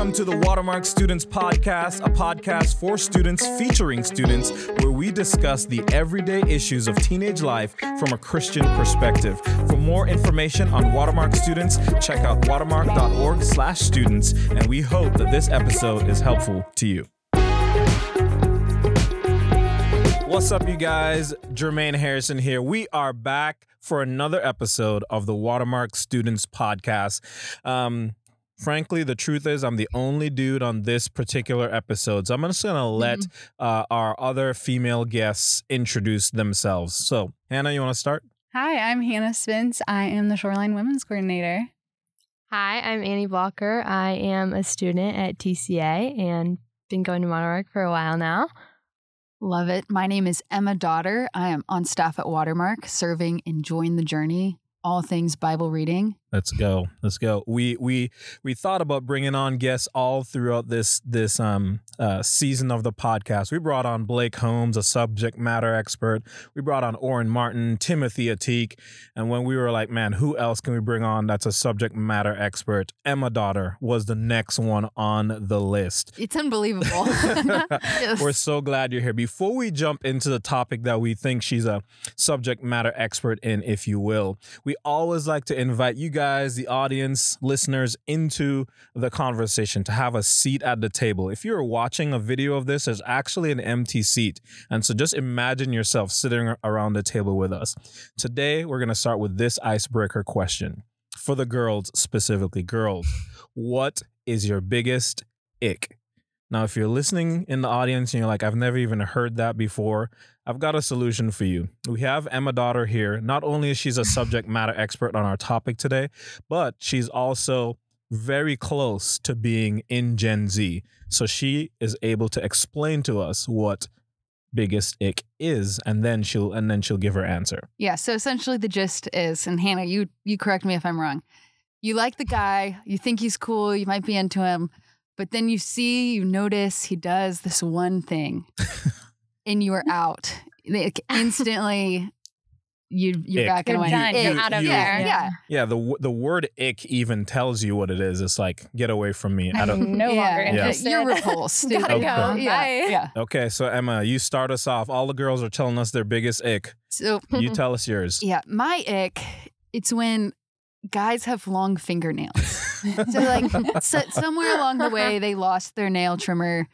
Welcome to the Watermark Students Podcast, a podcast for students featuring students where we discuss the everyday issues of teenage life from a Christian perspective. For more information on Watermark students, check out watermark.org/students and we hope that this episode is helpful to you. What's up, you guys? Jermaine Harrison here. We are back for another episode of the Watermark Students Podcast. Um, frankly, the truth is, I'm the only dude on this particular episode. So I'm just going to let uh, our other female guests introduce themselves. So, Hannah, you want to start? Hi, I'm Hannah Spence. I am the Shoreline Women's Coordinator. Hi, I'm Annie Blocker. I am a student at TCA and been going to Monarch for a while now. Love it. My name is Emma Dotter. I am on staff at Watermark, serving Enjoying the Journey, all things Bible reading. Let's go. Let's go. We we we thought about bringing on guests all throughout this this um uh, season of the podcast. We brought on Blake Holmes, a subject matter expert. We brought on Oren Martin, Timothy Atik, and when we were like, man, who else can we bring on that's a subject matter expert? Emma Dotter was the next one on the list. It's unbelievable. Yes. We're so glad you're here. Before we jump into the topic that we think she's a subject matter expert in, if you will, we always like to invite you guys, the audience, listeners, into the conversation to have a seat at the table. If you're watching a video of this, there's actually an empty seat. And so just imagine yourself sitting around the table with us. Today, we're going to start with this icebreaker question for the girls specifically. Girls, what is your biggest ick? Now, if you're listening in the audience and you're like, I've never even heard that before, I've got a solution for you. We have Emma Dotter here. Not only is she a subject matter expert on our topic today, but she's also very close to being in Gen Z. So she is able to explain to us what biggest ick is and then she'll and then she'll give her answer. yeah. So essentially, the gist is, and Hannah, you you correct me if I'm wrong. You like the guy, you think he's cool, you might be into him, but then you see, you notice he does this one thing, and you are out. Like instantly, you you're Ick. backing You're away. done. You're out of yeah, there. Yeah. Yeah, the the word ick even tells you what it is. It's like get away from me. I don't I'm no yeah. longer Yeah. You're repulsed. Gotta Okay. go. Yeah. Bye. Yeah. Okay, so Emma, you start us off. All the girls are telling us their biggest ick. So You tell us yours. Yeah, my ick, it's when guys have long fingernails. so like so, somewhere along the way they lost their nail trimmer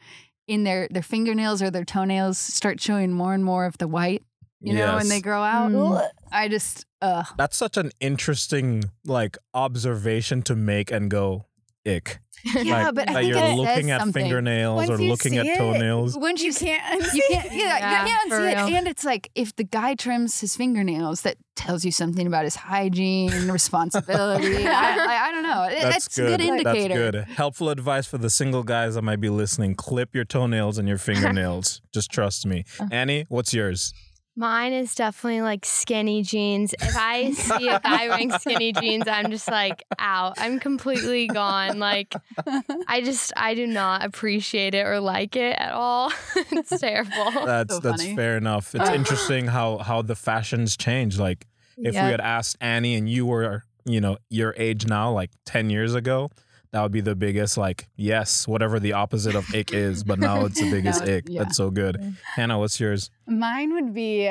in their their fingernails or their toenails start showing more and more of the white, you know, when they grow out. Mm. I just uh That's such an interesting like observation to make and go ick. yeah, like, but I that think you're it looking says at something. fingernails Once or looking at see it, toenails. Once you You can't unsee you can't yeah, Yeah, you can't for see it. real. And it's like if the guy trims his fingernails, that tells you something about his hygiene, responsibility. I, I, I don't know. It- That's That's, a good indicator. That's good. Helpful advice for the single guys that might be listening. Clip your toenails and your fingernails. Just trust me. Uh. Annie, what's yours? Mine is definitely like skinny jeans. If I see a guy wearing skinny jeans, I'm just like out. I'm completely gone. Like I just I do not appreciate it or like it at all. it's terrible. That's So that's funny. fair enough. It's interesting how how the fashions change. Like if Yeah. we had asked Annie and you were, you know, your age now, like 10 years ago, that would be the biggest, like, yes, whatever the opposite of ick is, but now it's the biggest Now- ick. yeah. That's so good. Hannah, what's yours? Mine would be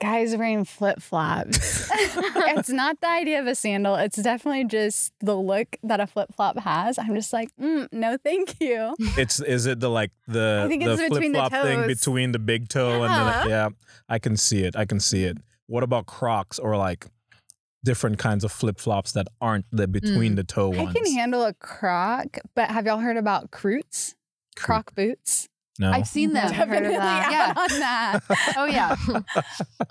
guys wearing flip flops. it's not the idea of a sandal. It's definitely just the look that a flip flop has. I'm just like, mm, no, thank you. It's is it the like the I think the it's flip between the flop thing between the big toe and the yeah, I can see it. I can see it. What about Crocs or like different kinds of flip flops that aren't the between Mm. the toe ones. I can handle a croc, but have y'all heard about croots? Croc boots? No. I've seen them. Never heard of Definitely that. out on that. Oh yeah.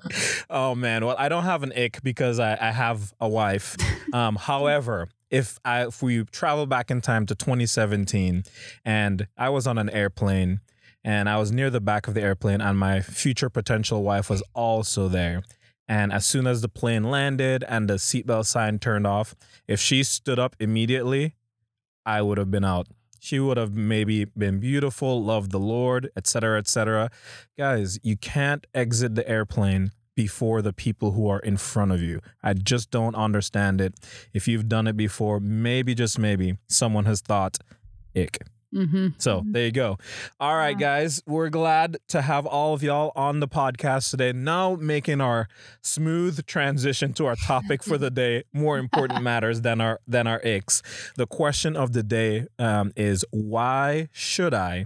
oh man, well I don't have an ick because I, I have a wife. Um, however, if I if we travel back in time to 2017 and I was on an airplane and I was near the back of the airplane and my future potential wife was also there. And as soon as the plane landed and the seatbelt sign turned off, if she stood up immediately, I would have been out. She would have maybe been beautiful, loved the Lord, etc., etc. Guys, you can't exit the airplane before the people who are in front of you. I just don't understand it. If you've done it before, maybe just maybe someone has thought, ick. Mm-hmm. So Mhm. there you go. All right, guys, we're glad to have all of y'all on the podcast today. Now making our smooth transition to our topic for the day. More important matters than our than our icks. The question of the day um, is why should I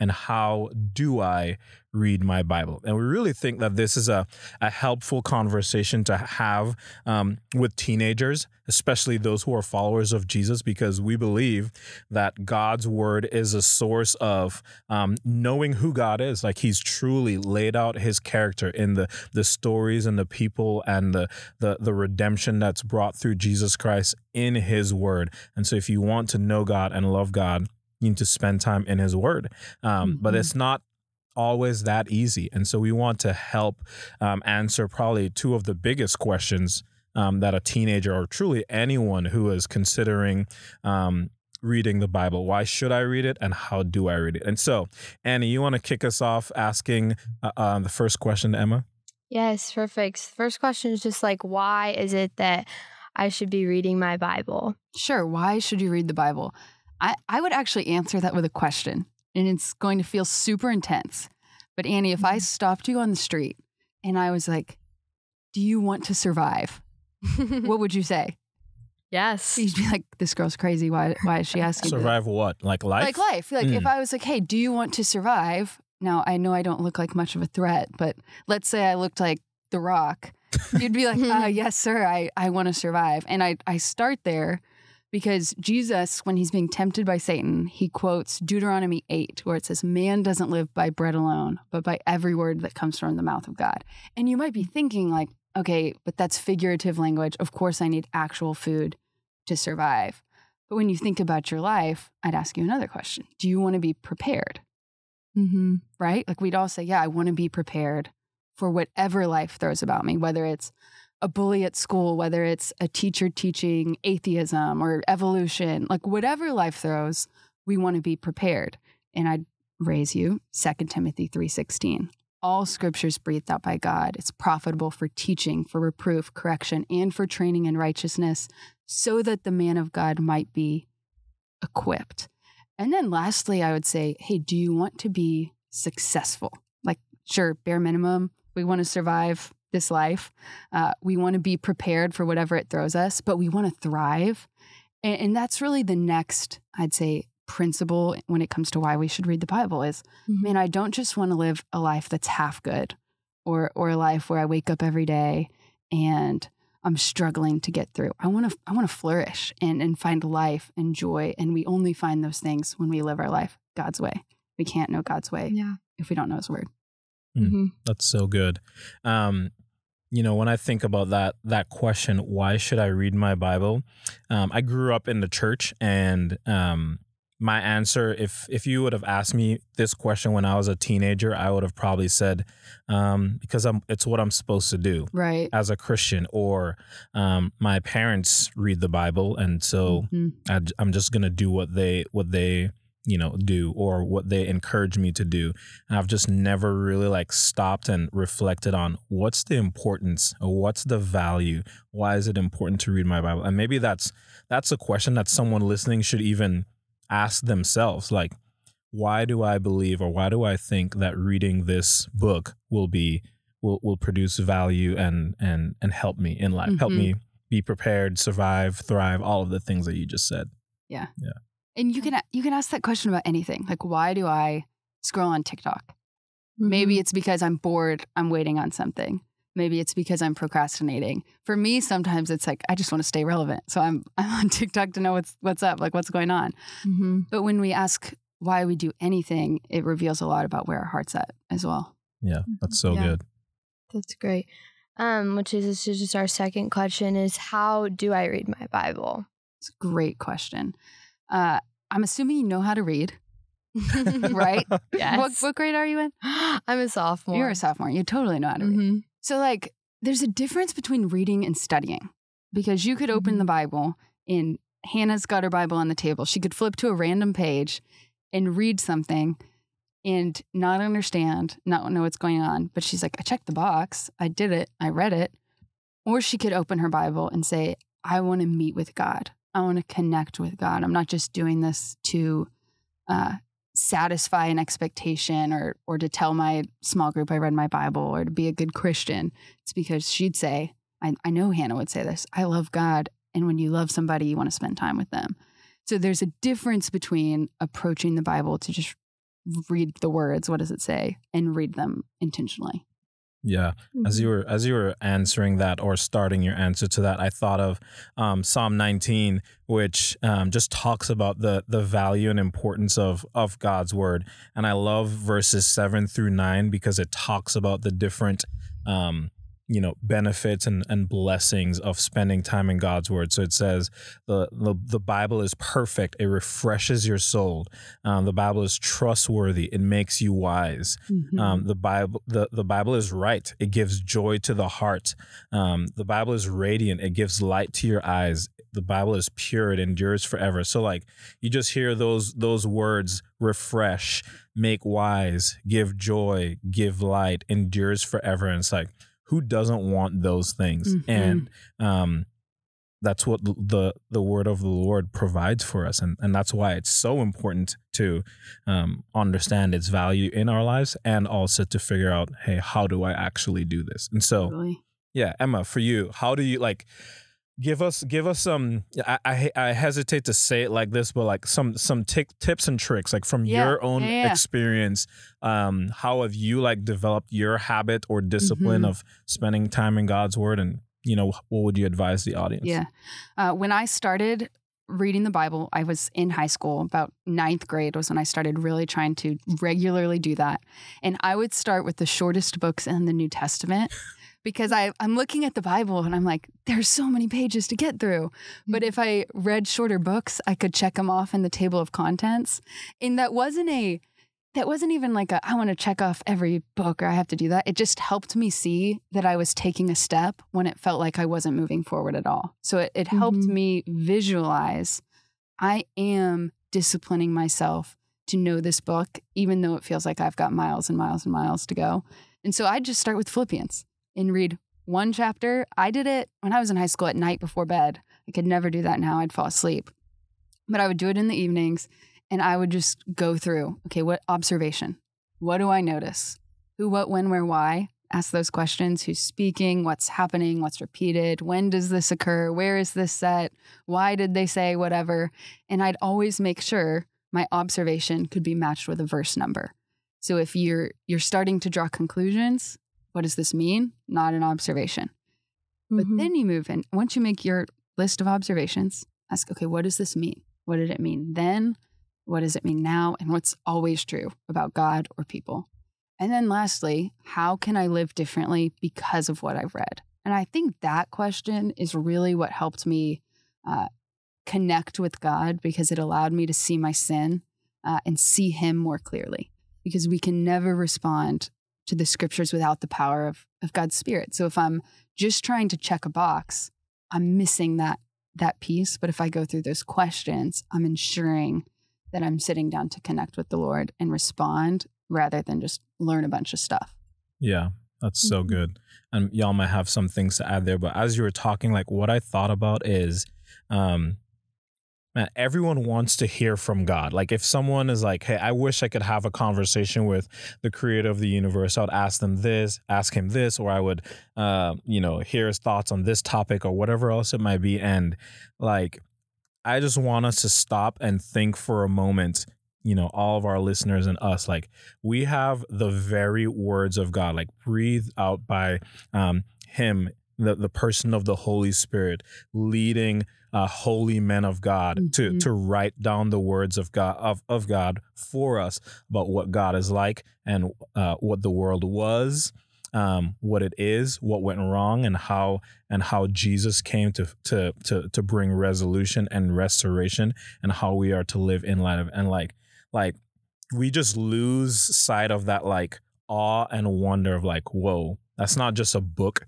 and how do I read my Bible? And we really think that this is a, a helpful conversation to have um, with teenagers, especially those who are followers of Jesus, because we believe that God's word is a source of um, knowing who God is. Like He's truly laid out His character in the the stories and the people and the the the redemption that's brought through Jesus Christ in His word. And so, if you want to know God and love God, need to spend time in His word. Um, But Mhm. it's not always that easy. And so we want to help um, answer probably two of the biggest questions um, that a teenager or truly anyone who is considering um, reading the Bible. Why should I read it and how do I read it? And so, Annie, you want to kick us off asking uh, uh, the first question to Emma? Yes, perfect. First question is just like, why is it that I should be reading my Bible? Sure. Why should you read the Bible? I, I would actually answer that with a question, and it's going to feel super intense. But Annie, if I stopped you on the street and I was like, Do you want to survive? what would you say? yes. You'd be like, This girl's crazy. Why, why is she asking? this?" Survive what? Like life? Like life. Like if Mm. I was like, Hey, do you want to survive? Now, I know I don't look like much of a threat, but let's say I looked like The Rock. You'd be like, uh, Yes, sir, I, I want to survive. And I, I start there because Jesus, when he's being tempted by Satan, he quotes Deuteronomy 8, where it says, Man doesn't live by bread alone, but by every word that comes from the mouth of God. And you might be thinking, like, okay, but that's figurative language. Of course, I need actual food to survive. But when you think about your life, I'd ask you another question Do you want to be prepared? mm-hmm. Right? Like we'd all say, Yeah, I want to be prepared for whatever life throws about me, whether it's a bully at school, whether it's a teacher teaching atheism or evolution, like whatever life throws, we want to be prepared. And I'd raise you 2 Timothy 3:16. All scriptures breathed out by God. It's profitable for teaching, for reproof, correction, and for training in righteousness, so that the man of God might be equipped. And then lastly, I would say, hey, do you want to be successful? Like, sure, bare minimum, we want to survive this life. Uh, we want to be prepared for whatever it throws us, but we want to thrive. And, and that's really the next, I'd say, principle when it comes to why we should read the Bible is, man, I don't just want to live a life that's half good or, or a life where I wake up every day and I'm struggling to get through. I want to I want to flourish and and find life and joy and we only find those things when we live our life God's way. We can't know God's way Yeah. if we don't know his word. Mm. Mm-hmm. That's so good. Um, you know, when I think about that that question, why should I read my Bible? Um, I grew up in the church, and um, my answer, if if you would have asked me this question when I was a teenager, I would have probably said, um, because I'm it's what I'm supposed to do Right. as a Christian, or um, my parents read the Bible, and so Mhm. I, am just gonna do what they what they you know do or what they encourage me to do. And i've just never really like stopped and reflected on what's the importance or what's the value? Why is it important to read my bible? And maybe that's that's a question that someone listening should even ask themselves like why do i believe or why do i think that reading this book will be will will produce value and and and help me in life help Mhm. me be prepared survive thrive all of the things that you just said And you can you can ask that question about anything. Like why do I scroll on TikTok? Maybe Mm-hmm. it's because I'm bored, I'm waiting on something. Maybe it's because I'm procrastinating. For me, sometimes it's like I just want to stay relevant. So I'm I'm on TikTok to know what's what's up, like what's going on. Mm-hmm. But when we ask why we do anything, it reveals a lot about where our heart's at as well. yeah that's so Yeah. good That's great. Um, which is this is just our second question is how do I read my Bible? It's a great question. Uh, I'm assuming you know how to read, right? Yes. What, what grade are you in? I'm a sophomore. You're a sophomore. You totally know how to read. Mhm. So, like, there's a difference between reading and studying because you could open Mhm. the Bible and Hannah's got her Bible on the table. She could flip to a random page and read something and not understand, not know what's going on. But she's like, I checked the box. I did it. I read it. Or she could open her Bible and say, I want to meet with God. I want to connect with God. I'm not just doing this to uh, satisfy an expectation or or to tell my small group I read my Bible or to be a good Christian. It's because she'd say, I, I know Hannah would say this, I love God. And when you love somebody, you want to spend time with them. So there's a difference between approaching the Bible to just read the words, what does it say, and read them intentionally. Yeah, as you were as you were answering that or starting your answer to that, I thought of um, Psalm 19, which um, just talks about the the value and importance of of God's word, and I love verses seven through nine because it talks about the different um, you know benefits and, and blessings of spending time in God's word. So it says the the, the Bible is perfect; it refreshes your soul. Um, the Bible is trustworthy; it makes you wise. Mm-hmm. Um, the Bible the, the Bible is right; it gives joy to the heart. Um, the Bible is radiant; it gives light to your eyes. The Bible is pure; it endures forever. So like you just hear those those words: refresh, make wise, give joy, give light, endures forever, and it's like who doesn't want those things Mhm. and um that's what the the word of the lord provides for us and and that's why it's so important to um understand its value in our lives and also to figure out hey how do i actually do this and so Really? yeah emma for you how do you like give us give us some I, I I hesitate to say it like this but like some some tick tips and tricks like from Yeah, your own yeah, yeah. experience um how have you like developed your habit or discipline Mhm. of spending time in God's word and you know what would you advise the audience Yeah. Uh, when I started reading the Bible, I was in high school. About ninth grade was when I started really trying to regularly do that. And I would start with the shortest books in the New Testament because I, I'm looking at the Bible and I'm like, there's so many pages to get through. But if I read shorter books, I could check them off in the table of contents. And that wasn't a that wasn't even like a I want to check off every book or I have to do that. It just helped me see that I was taking a step when it felt like I wasn't moving forward at all. So it, it helped Mhm. me visualize I am disciplining myself to know this book, even though it feels like I've got miles and miles and miles to go. And so I just start with Philippians and read one chapter. I did it when I was in high school at night before bed. I could never do that now. I'd fall asleep. But I would do it in the evenings and I would just go through okay, what observation? What do I notice? Who, what, when, where, why? Ask those questions. Who's speaking? What's happening? What's repeated? When does this occur? Where is this set? Why did they say whatever? And I'd always make sure my observation could be matched with a verse number. So if you're you're starting to draw conclusions, what does this mean? Not an observation. But Mhm. then you move in. Once you make your list of observations, ask, okay, what does this mean? What did it mean then? What does it mean now? And what's always true about God or people? And then lastly, how can I live differently because of what I've read? And I think that question is really what helped me uh, connect with God because it allowed me to see my sin uh, and see Him more clearly. Because we can never respond to the scriptures without the power of, of God's Spirit. So if I'm just trying to check a box, I'm missing that that piece. But if I go through those questions, I'm ensuring that I'm sitting down to connect with the Lord and respond rather than just learn a bunch of stuff. Yeah, that's so Mhm. good. And y'all might have some things to add there, but as you were talking, like what I thought about is, um, man, everyone wants to hear from God. Like if someone is like, "Hey, I wish I could have a conversation with the creator of the universe," I would ask them this, ask him this, or I would, uh, you know, hear his thoughts on this topic or whatever else it might be. And like, I just want us to stop and think for a moment. You know, all of our listeners and us, like we have the very words of God, like breathed out by um, Him, the, the person of the Holy Spirit, leading uh, holy men of God to Mhm. to write down the words of God of, of God for us about what God is like and uh, what the world was, um, what it is, what went wrong, and how and how Jesus came to to to to bring resolution and restoration, and how we are to live in light of and like like we just lose sight of that like awe and wonder of like whoa that's not just a book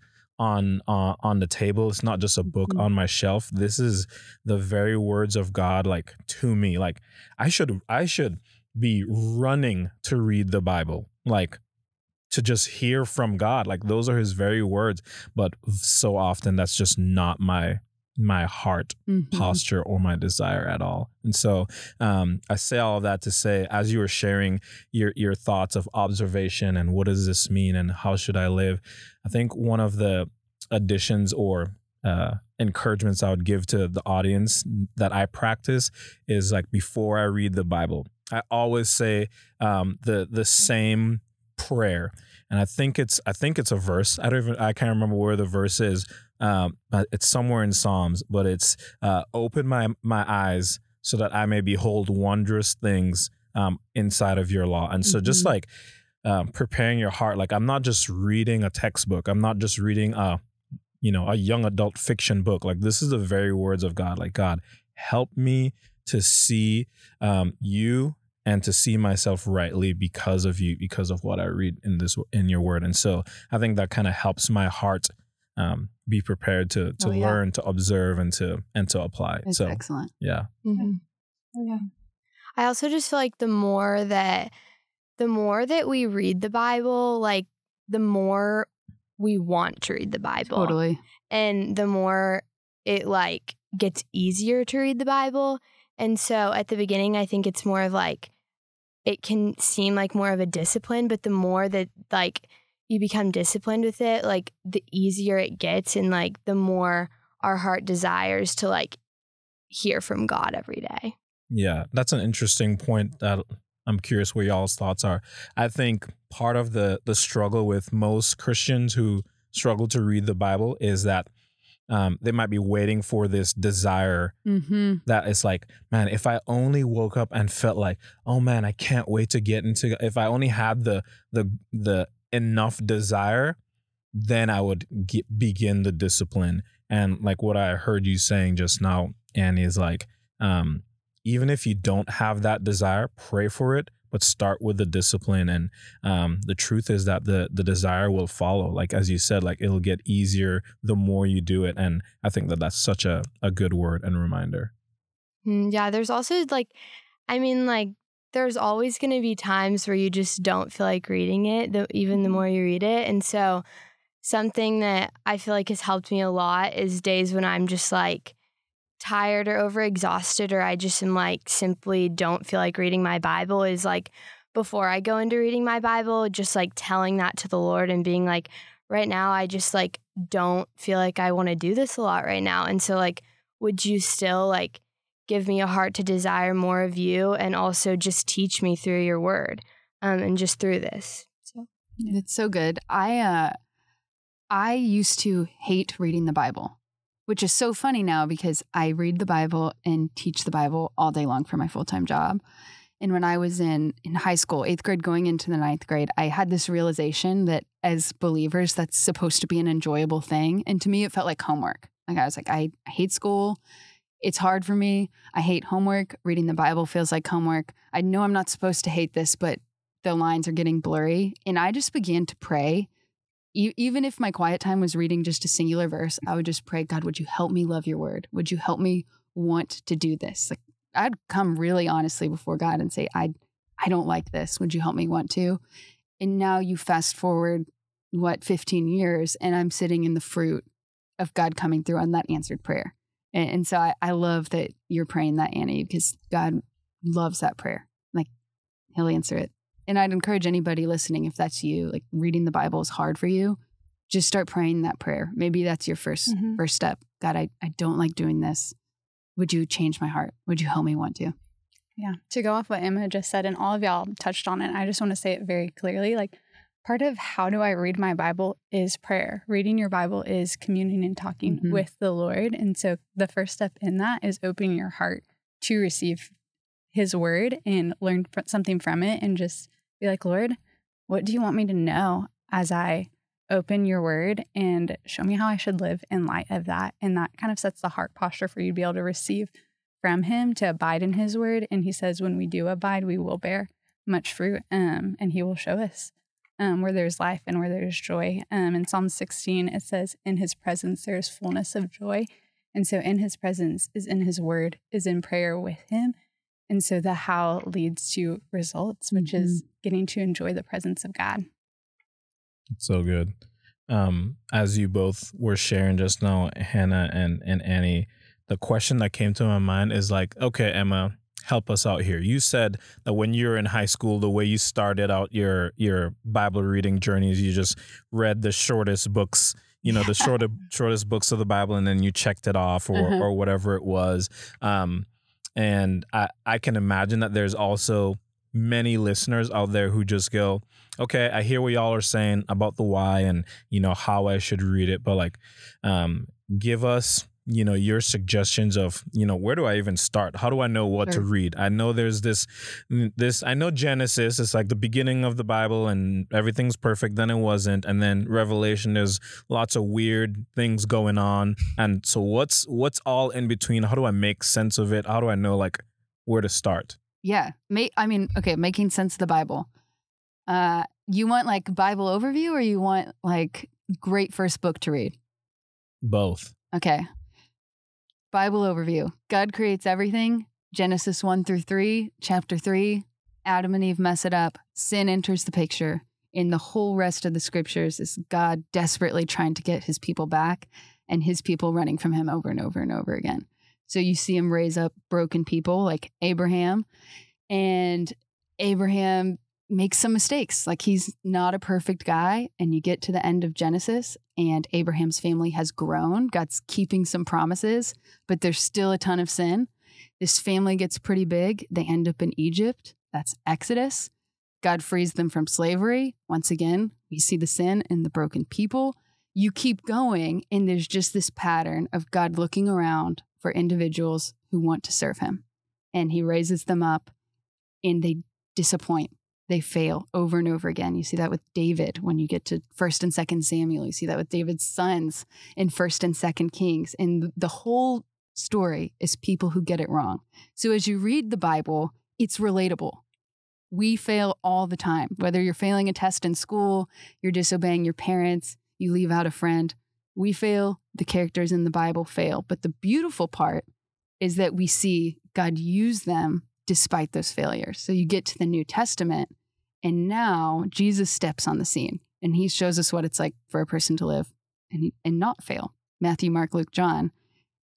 on uh, on the table. It's not just a book Mhm. on my shelf. This is the very words of god like to me. Like i should i should be running to read the bible like to just hear from god. Like those are his very words. But so often that's just not my my heart Mhm. posture or my desire at all. And so um, I say all of that to say, as you were sharing your your thoughts of observation and what does this mean and how should I live, I think one of the additions or uh, encouragements I would give to the audience that I practice is like before I read the Bible, I always say um, the the same prayer, and I think it's I think it's a verse. I don't even I can't remember where the verse is. Um, but it's somewhere in Psalms, but it's uh, open my my eyes so that I may behold wondrous things um, inside of your law. And so just Mhm. like um, preparing your heart, like I'm not just reading a textbook. I'm not just reading a you know a young adult fiction book. Like this is the very words of God. Like God, help me to see um, you and to see myself rightly because of you, because of what I read in this in your word. And so I think that kind of helps my heart um, be prepared to to Oh, yeah. learn, to observe, and to and to apply. It's so excellent. yeah, Mhm. Yeah. I also just feel like the more that the more that we read the Bible, like the more we want to read the Bible. Totally. And the more it like gets easier to read the Bible. And so at the beginning I think it's more of like it can seem like more of a discipline, but the more that like you become disciplined with it, like the easier it gets and like the more our heart desires to like hear from God every day. yeah, that's an interesting point that I'm curious where y'all's thoughts are. I think part of the the struggle with most Christians who struggle to read the Bible is that um, they might be waiting for this desire Mm-hmm. that it's like, man, if I only woke up and felt like, oh man, I can't wait to get into if I only had the the the enough desire, then I would get, begin the discipline. And like what I heard you saying just now, Annie, is like, um, even if you don't have that desire, pray for it, but start with the discipline. And um, the truth is that the the desire will follow. Like as you said, like it'll get easier the more you do it. And I think that that's such a a good word and reminder. Mm, Yeah, there's also like, I mean, like, there's always going to be times where you just don't feel like reading it, the, even the more you read it. And so, something that I feel like has helped me a lot is days when I'm just like tired or overexhausted, or I just am like simply don't feel like reading my Bible, is like before I go into reading my Bible, just like telling that to the Lord and being like, right now, I just like don't feel like I want to do this a lot right now. And so, like, would you still like, give me a heart to desire more of you and also just teach me through your word um, and just through this so It's so good. I uh I used to hate reading the Bible, which is so funny now because I read the Bible and teach the Bible all day long for my full-time job. And when I was in in high school, 8th grade going into the ninth grade, I had this realization that as believers that's supposed to be an enjoyable thing, and to me it felt like homework. Like I was like I, I hate school. It's hard for me. I hate homework. Reading the Bible feels like homework. I know I'm not supposed to hate this, but the lines are getting blurry. And I just began to pray. E- even if my quiet time was reading just a singular verse, I would just pray, God, would you help me love your word? Would you help me want to do this? Like I'd come really honestly before God and say, I I don't like this. Would you help me want to? And now you fast forward what 15 years and I'm sitting in the fruit of God coming through on that answered prayer. And, and so I, I love that you're praying that, Annie, because God loves that prayer. Like he'll answer it. And I'd encourage anybody listening, if that's you, like reading the Bible is hard for you, just start praying that prayer. Maybe that's your 1st Mhm. first step. God, I, I don't like doing this. Would you change my heart? Would you help me want to? Yeah. To go off what Emma just said, and all of y'all touched on it, I just want to say it very clearly. Like, part of how do I read my Bible is prayer. Reading your Bible is communing and talking Mhm. with the Lord. And so the first step in that is opening your heart to receive His word and learn something from it and just be like, Lord, what do you want me to know as I open your word and show me how I should live in light of that? And that kind of sets the heart posture for you to be able to receive from him to abide in his word. And he says, when we do abide, we will bear much fruit. Um, and he will show us um, where there's life and where there's joy. Um, in Psalm 16, it says, in his presence, there's fullness of joy. And so in his presence is in his word, is in prayer with him. And so the how leads to results, which is getting to enjoy the presence of God. So good. um, as you both were sharing just now, Hannah and and Annie, the question that came to my mind is like, okay, Emma, help us out here. You said that when you were in high school, the way you started out your your Bible reading journeys, you just read the shortest books, you know, the shortest shortest books of the Bible, and then you checked it off or Uh-huh. or whatever it was. Um, and I I can imagine that there's also many listeners out there who just go, okay, I hear what y'all are saying about the why and you know how I should read it, but like, um, give us you know your suggestions of you know where do I even start? How do I know what to read? I know there's this this I know Genesis is like the beginning of the Bible and everything's perfect. Then it wasn't, and then Revelation there's lots of weird things going on. And so what's what's all in between? How do I make sense of it? How do I know like where to start? Yeah. Ma- I mean, okay, making sense of the Bible. Uh, you want like Bible overview or you want like great first book to read? Both. Okay. Bible overview. God creates everything. Genesis 1 through 3, chapter 3. Adam and Eve mess it up. Sin enters the picture. In the whole rest of the scriptures is God desperately trying to get his people back and his people running from him over and over and over again. So you see him raise up broken people like Abraham, and Abraham makes some mistakes. Like he's not a perfect guy. And you get to the end of Genesis, and Abraham's family has grown. God's keeping some promises, but there's still a ton of sin. This family gets pretty big. They end up in Egypt. That's Exodus. God frees them from slavery. Once again, we see the sin in the broken people. You keep going, and there's just this pattern of God looking around for individuals who want to serve him. And he raises them up, and they disappoint. They fail over and over again. You see that with David when you get to 1st and 2nd Samuel. You see that with David's sons in 1st and 2nd Kings. And the whole story is people who get it wrong. So as you read the Bible, it's relatable. We fail all the time. Whether you're failing a test in school, you're disobeying your parents, you leave out a friend, we fail, the characters in the Bible fail. But the beautiful part is that we see God use them despite those failures. So you get to the New Testament, and now Jesus steps on the scene and he shows us what it's like for a person to live and, and not fail. Matthew, Mark, Luke, John.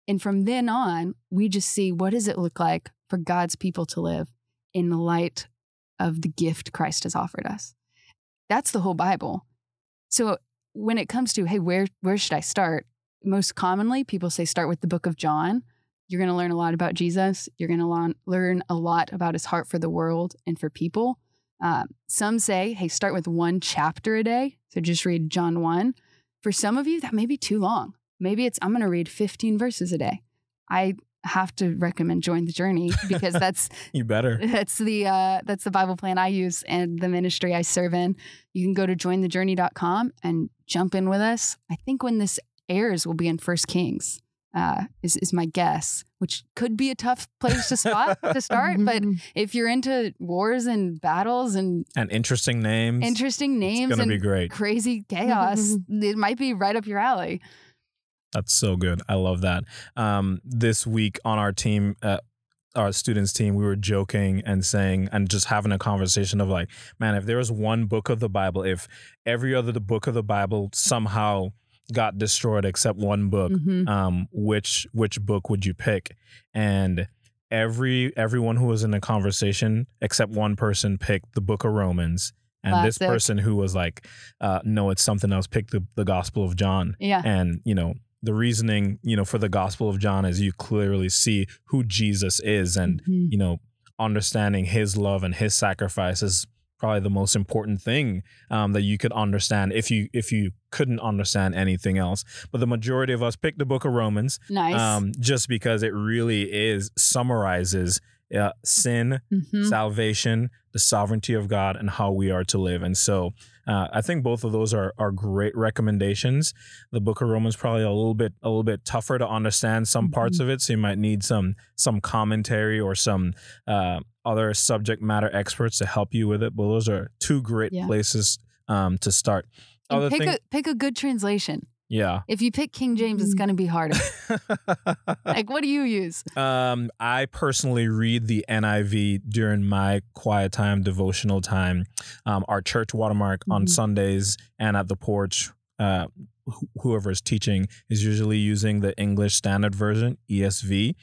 And from then on, we just see what does it look like for God's people to live in the light of the gift Christ has offered us. That's the whole Bible. So when it comes to, hey, where where should I start? Most commonly, people say start with the book of John. You're going to learn a lot about Jesus. You're going to learn a lot about his heart for the world and for people. Um, some say, hey, start with one chapter a day. So just read John 1. For some of you, that may be too long. Maybe it's, I'm going to read 15 verses a day. I have to recommend Join the Journey because that's You better. that's the uh, that's the Bible plan I use and the ministry I serve in. You can go to jointhejourney.com and jump in with us. I think when this airs, we'll be in First Kings. Uh, is is my guess, which could be a tough place to spot to start. But if you're into wars and battles and And interesting names. interesting names It's gonna and be great. crazy chaos, it might be right up your alley. That's so good. I love that. Um, this week on our team, uh, our students team, we were joking and saying and just having a conversation of like, man, if there was one book of the Bible, if every other book of the Bible somehow got destroyed except one book, Mhm. um, which which book would you pick? And every everyone who was in the conversation except one person picked the book of Romans. And this person who was like, uh, no, it's something else, picked the, the Gospel of John Yeah. and you know the reasoning you know for the gospel of john is you clearly see who jesus is and Mhm. you know understanding his love and his sacrifice is probably the most important thing um, that you could understand if you if you couldn't understand anything else but the majority of us picked the book of romans nice. um, just because it really is summarizes uh, sin Mhm. salvation, the sovereignty of God, and how we are to live. And so uh, I think both of those are are great recommendations. The Book of Romans probably a little bit a little bit tougher to understand some parts of it, so you might need some some commentary or some uh, other subject matter experts to help you with it. But those are two great Yeah. places um, to start. Other pick thing, a pick a good translation. Yeah. If you pick King James, it's going to be harder. like, what do you use? Um, I personally read the NIV during my quiet time, devotional time. Um, our church watermark on Mhm. Sundays and at the porch uh, wh- whoever is teaching is usually using the English Standard Version (ESV).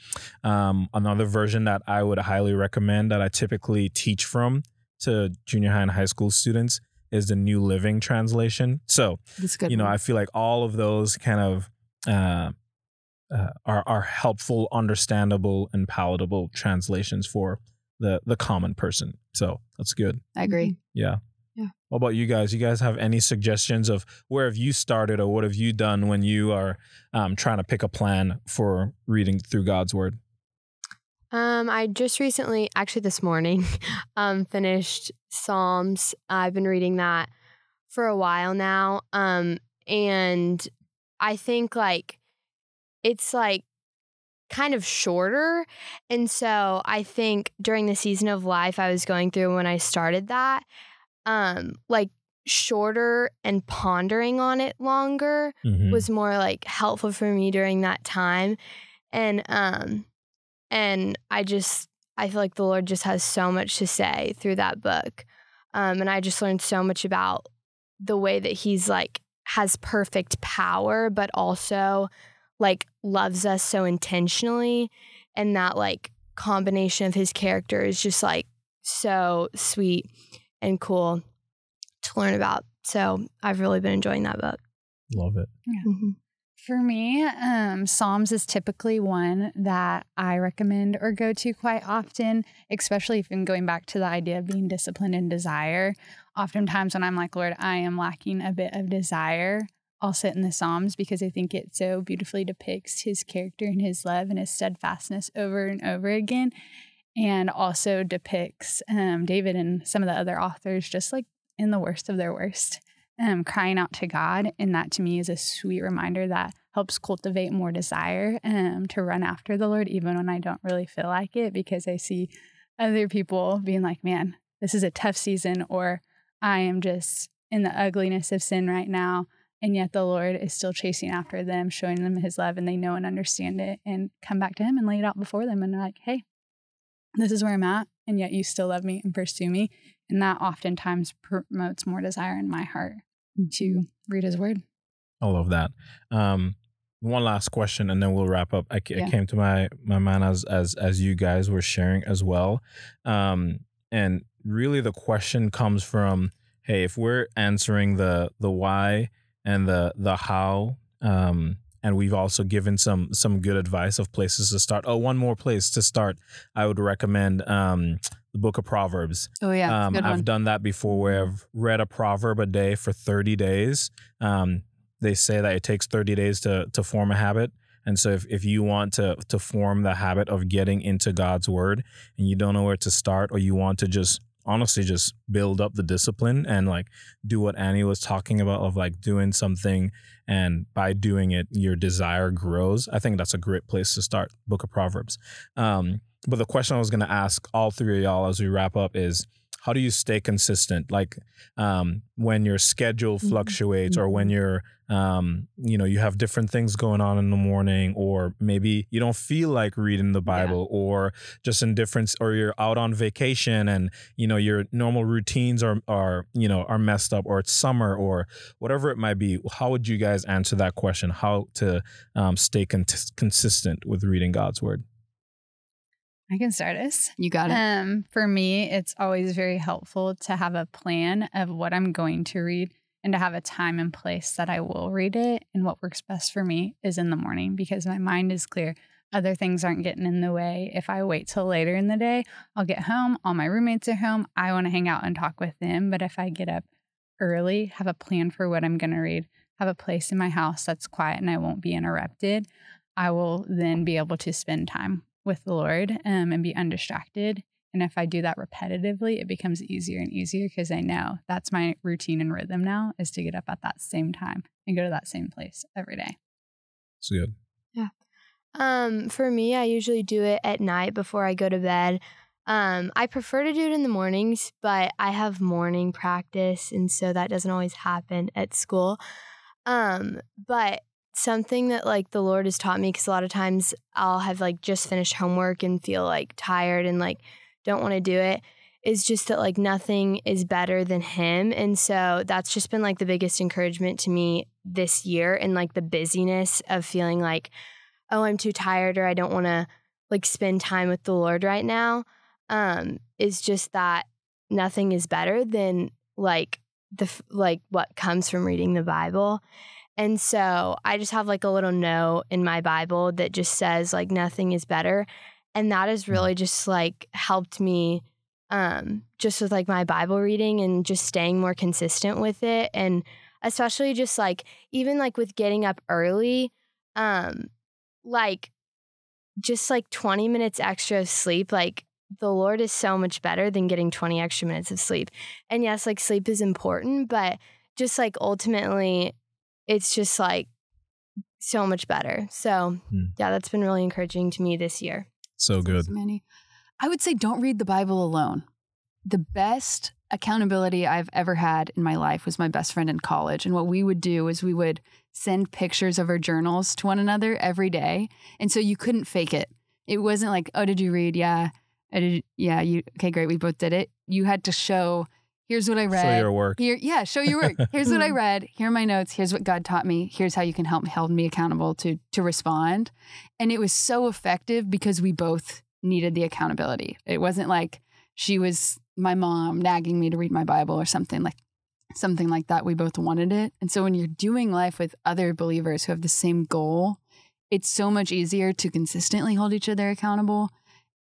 Um, another version that I would highly recommend that I typically teach from to junior high and high school students is the New Living Translation. So That's a good. you know, one. I feel like all of those kind of uh, uh, are are helpful, understandable, and palatable translations for the the common person. So that's good. I agree. Yeah. Yeah. What about you guys? You guys have any suggestions of where have you started or what have you done when you are um, trying to pick a plan for reading through God's word? Um, I just recently, actually this morning, um, finished Psalms. I've been reading that for a while now. Um, and I think like it's like kind of shorter. And so I think during the season of life I was going through when I started that, um, like shorter and pondering on it longer Mhm. was more like helpful for me during that time and um and i just i feel like the lord just has so much to say through that book. Um and i just learned so much about the way that he's like has perfect power but also like loves us so intentionally. And that like combination of his character is just like so sweet and cool to learn about. So i've really been enjoying that book. Love it. Mhm. For me, um, Psalms is typically one that I recommend or go to quite often, especially if I'm going back to the idea of being disciplined in desire. Oftentimes, when I'm like, Lord, I am lacking a bit of desire, I'll sit in the Psalms because I think it so beautifully depicts his character and his love and his steadfastness over and over again. And also depicts um, David and some of the other authors just like in the worst of their worst um, crying out to God. And that to me is a sweet reminder that helps cultivate more desire um, to run after the Lord, even when I don't really feel like it, because I see other people being like, man, this is a tough season, or I am just in the ugliness of sin right now. And yet the Lord is still chasing after them, showing them his love, and they know and understand it and come back to him and lay it out before them. And like, hey, this is where I'm at. And yet you still love me and pursue me. And that oftentimes promotes more desire in my heart to read his word. I love that. Um, one last question, and then we'll wrap up. I, Yeah. it came to my my mind as as as you guys were sharing as well, um, and really the question comes from, hey, if we're answering the the why and the the how, um, and we've also given some some good advice of places to start. Oh, one more place to start, I would recommend um, the Book of Proverbs. Oh yeah, Um, I've one. done that before where I've read a proverb a day for 30 days. Um, they say that it takes 30 days to, to form a habit. And so if, if you want to, to form the habit of getting into God's word and you don't know where to start or you want to just honestly just build up the discipline and like do what Annie was talking about of like doing something and by doing it your desire grows. I think that's a great place to start. Book of Proverbs. Um, but the question I was going to ask all three of y'all as we wrap up is how do you stay consistent? Like um, when your schedule Mhm. fluctuates or when you're, um, you know, you have different things going on in the morning or maybe you don't feel like reading the Bible or just in different, or you're out on vacation and, you know, your normal routines are, are, you know, are messed up or it's summer or whatever it might be. How would you guys answer that question? How to um, stay con- consistent with reading God's word? I can start us. You got it. Um, for me, it's always very helpful to have a plan of what I'm going to read and to have a time and place that I will read it. And what works best for me is in the morning because my mind is clear. Other things aren't getting in the way. If I wait till later in the day, I'll get home. All my roommates are home. I want to hang out and talk with them. But if I get up early, have a plan for what I'm going to read, have a place in my house that's quiet and I won't be interrupted, I will then be able to spend time with the Lord um, and be undistracted. And if I do that repetitively, it becomes easier and easier because I know that's my routine and rhythm now is to get up at that same time and go to that same place every day. It's good. Yeah. Um, for me, I usually do it at night before I go to bed. Um, I prefer to do it in the mornings, but I have morning practice, and so that doesn't always happen at school. Um, but something that like the Lord has taught me, because a lot of times I'll have like just finished homework and feel like tired and like don't want to do it, is just that like nothing is better than him. And so that's just been like the biggest encouragement to me this year and like the busyness of feeling like, oh, I'm too tired or I don't want to like spend time with the Lord right now. Um, is just that nothing is better than like the like what comes from reading the Bible. And so I just have like a little note in my Bible that just says like nothing is better. And that has really just like helped me um just with like my Bible reading and just staying more consistent with it and especially just like even like with getting up early um like just like 20 minutes extra of sleep like the Lord is so much better than getting 20 extra minutes of sleep. And yes, like sleep is important, but just like ultimately, it's just like so much better. So, Hmm. yeah, that's been really encouraging to me this year. So good. Manny. I would say don't read the Bible alone. The best accountability I've ever had in my life was my best friend in college. And what we would do is we would send pictures of our journals to one another every day. And so you couldn't fake it. It wasn't like, oh, did you read? Yeah. I did. Yeah. You, okay, great. We both did it. You had to show, here's what I read. Show your work. Here, yeah, show your work. Here's what I read. Here are my notes. Here's what God taught me. Here's how you can help hold me accountable to to respond. And it was so effective because we both needed the accountability. It wasn't like she was my mom nagging me to read my Bible or something like something like that. We both wanted it. And so when you're doing life with other believers who have the same goal, it's so much easier to consistently hold each other accountable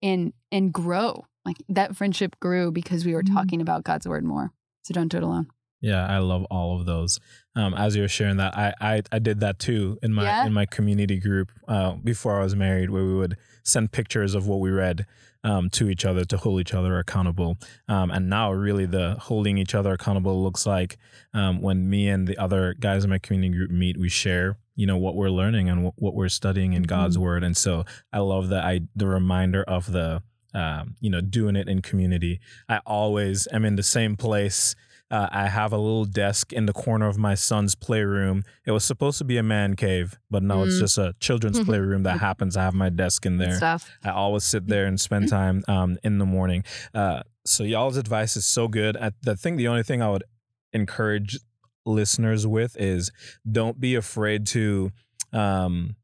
and and grow. Like that friendship grew because we were Mhm. talking about God's word more. So don't do it alone. Yeah, I love all of those. Um, as you were sharing that, I, I I did that too in my Yeah? in my community group uh, before I was married, where we would send pictures of what we read um, to each other to hold each other accountable. Um, and now, really, the holding each other accountable looks like um, when me and the other guys in my community group meet, we share, you know, what we're learning and what, what we're studying in God's word. And so, I love that I the reminder of the um, you know doing it in community. I always am in the same place. Uh, I have a little desk in the corner of my son's playroom. It was supposed to be a man cave, but no, it's Mm. just a children's playroom that happens I have my desk in there. stuff. I always sit there and spend time um, in the morning. Uh, so y'all's advice is so good. I, the thing, the only thing I would encourage listeners with is don't be afraid to, um,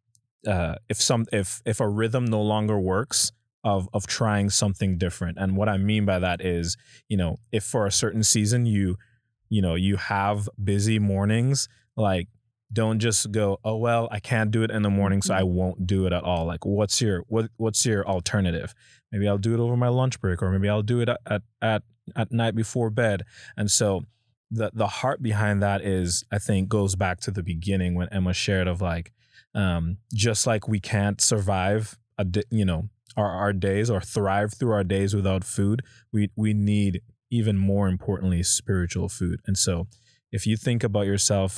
uh, if some if if a rhythm no longer works, of of trying something different. And what I mean by that is, you know, if for a certain season you, you know, you have busy mornings, like don't just go, oh well, I can't do it in the morning, so I won't do it at all. Like, what's your what what's your alternative? Maybe I'll do it over my lunch break, or maybe I'll do it at at at, night before bed. And so the the heart behind that is, I think, goes back to the beginning when Emma shared of like, um, just like we can't survive a you know our, our days or thrive through our days without food, we we need even more importantly spiritual food. And so if you think about yourself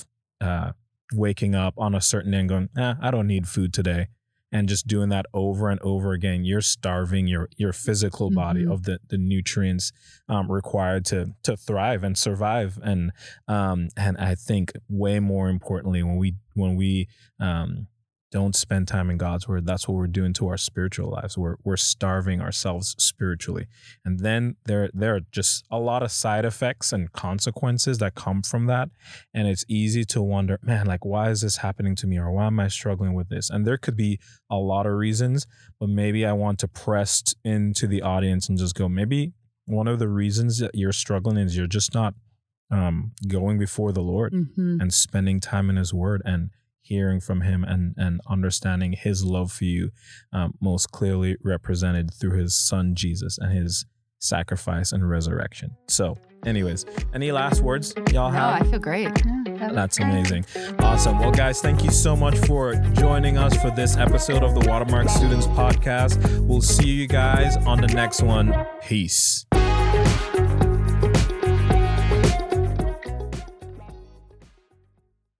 uh, waking up on a certain day and going, eh, I don't need food today, and just doing that over and over again, you're starving your your physical body Mhm. of the the nutrients um, required to to thrive and survive. And um, and I think way more importantly, when we when we um, don't spend time in God's word, that's what we're doing to our spiritual lives. We're we're starving ourselves spiritually. And then there there are just a lot of side effects and consequences that come from that. And it's easy to wonder, man, like why is this happening to me or why am I struggling with this? And there could be a lot of reasons, but maybe I want to press into the audience and just go, maybe one of the reasons that you're struggling is you're just not um, going before the Lord Mm-hmm. and spending time in his word and hearing from him and and understanding his love for you um, most clearly represented through his son jesus and his sacrifice and resurrection so anyways any last words y'all No, have I feel great. That that's great. amazing. Awesome. Well, guys, thank you so much for joining us for this episode of the Watermark Students Podcast. We'll see you guys on the next one. Peace.